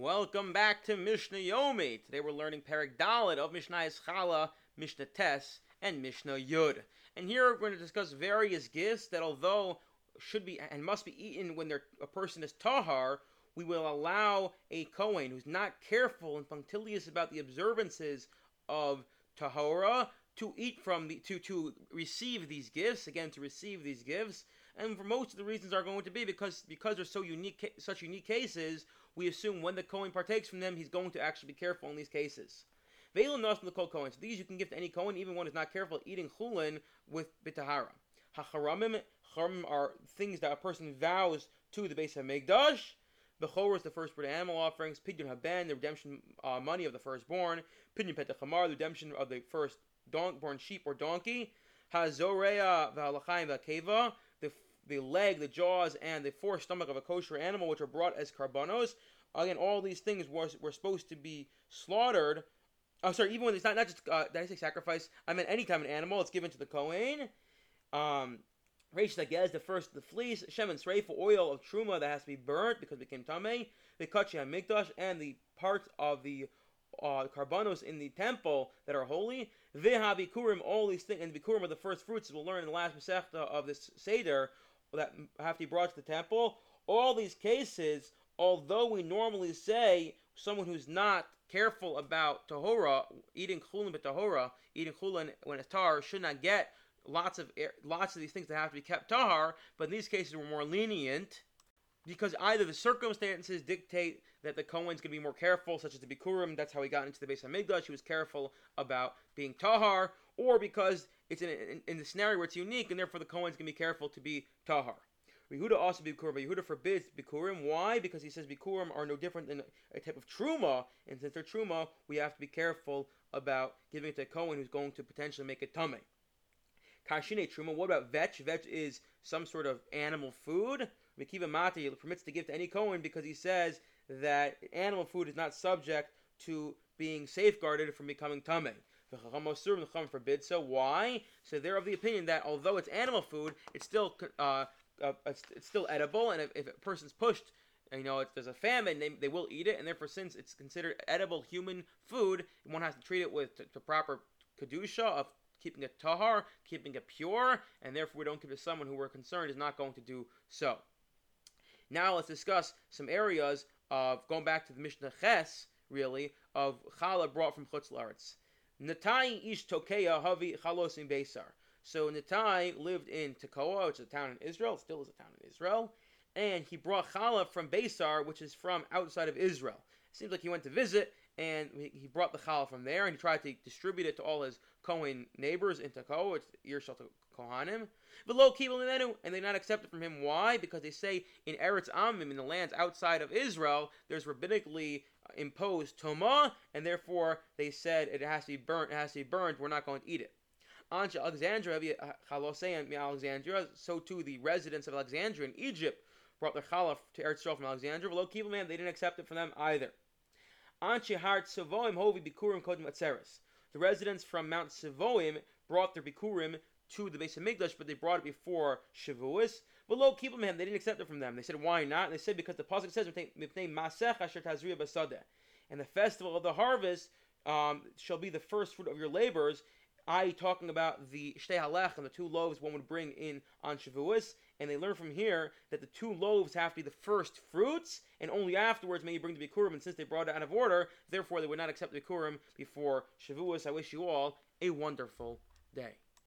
Welcome back to Mishnah Yomi. Today we're learning Perek Dalet of Mishnah Challah, Mishnah Tes, and Mishnah Yud. And here we're going to discuss various gifts that, although should be and must be eaten when a person is tahar, we will allow a Kohen who's not careful and punctilious about the observances of tahora to eat from the to to receive these gifts again to receive these gifts and for most of the reasons are going to be because because they're so unique such unique cases we assume when the Kohen partakes from them, he's going to actually be careful in these cases. Ve'ilin nos the Kohen. So these you can give to any Kohen, even one is not careful eating chulin with bitahara. Hacharamim charamim are things that a person vows to the base of Megdash. Bechor is the firstborn animal offerings. Pidyon haben, the redemption uh, money of the firstborn. Pidyon petachamar, the redemption of the first born sheep or donkey. Hazorea v'halachayim v'akeva, the the leg, the jaws, and the forestomach of a kosher animal, which are brought as karbanos. Again, all these things were, were supposed to be slaughtered. Oh, sorry, even when it's not, not just, uh, did I say sacrifice? I meant any kind of animal, it's given to the Kohen. Um, Reish Dagez, the first, the fleece, Shem and Sreifa, oil of Truma that has to be burnt because it became Tame, the Kachi Mikdash, and the parts of the uh, karbanos in the temple that are holy. Viha all these things, and Bikurim are the first fruits, we'll learn in the last Masechta of this Seder, that have to be brought to the temple. All these cases, although we normally say someone who's not careful about tahora, eating chulin but tahora, eating chulin when it's tar, should not get lots of lots of these things that have to be kept tahar. But in these cases, we're more lenient because either the circumstances dictate that the Kohen's going to be more careful, such as the Bikurim, that's how he got into the base of Migdash, he was careful about being tahar, or because it's in, in, in, the scenario where it's unique, and therefore the Kohen's going to be careful to be tahar. Yehuda also bikurim, but Yehuda forbids bikurim. Why? Because he says bikurim are no different than a type of truma, and since they're truma, we have to be careful about giving it to a Kohen who's going to potentially make it tummy. Truma. What about vetch? Vetch is some sort of animal food. Mekiva Mati permits to give to any Kohen because he says that animal food is not subject to being safeguarded from becoming tummy. The Chacham forbid so. Why? So they're of the opinion that although it's animal food, it's still uh, uh, it's, it's, still edible, and if, if, a person's pushed, you know, if there's a famine, they, they will eat it, and therefore, since it's considered edible human food, one has to treat it with the proper kedusha of keeping it tahar, keeping it pure, and therefore we don't give it to someone who we're concerned is not going to do so. Now let's discuss some areas of going back to the Mishnah Ches, really, of challah brought from Chutz Laretz. Natai ish tokeya havi chalosim besar. So Natai lived in Tekoa, which is a town in Israel, still is a town in Israel, and he brought challah from Besar, which is from outside of Israel. It seems like he went to visit, and he brought the challah from there, and he tried to distribute it to all his Kohen neighbors in Tekoa, which Yershal Kohanim. Below Kibul Menu, and they not accept it from him. Why? Because they say in Eretz Amim, in the lands outside of Israel, there's rabbinically uh, imposed Toma, and therefore they said it has to be burnt, it has to be burned, we're not going to eat it. Anche Alexandria, Alexandria, so too the residents of Alexandria in Egypt brought their challah to Eretz Yisrael from Alexandria. Below Kibbutz, they didn't accept it from them either. Anche Savoim Hovi Bikurim Kodim Atzeres. The residents from Mount Savoim brought their Bikurim to the base of Migdash, but they brought it before Shavuos. But lo Below Kibbutz, they didn't accept it from them. They said, why not? And they said, because the pasuk says, Masech Asher Tazriya Basadeh. And the festival of the harvest um, shall be the first fruit of your labors, I talking about the shtei halech and the two loaves one would bring in on Shavuos, and they learn from here that the two loaves have to be the first fruits, and only afterwards may you bring the bikurim. And since they brought it out of order, therefore they would not accept the bikurim before Shavuos. I wish you all a wonderful day.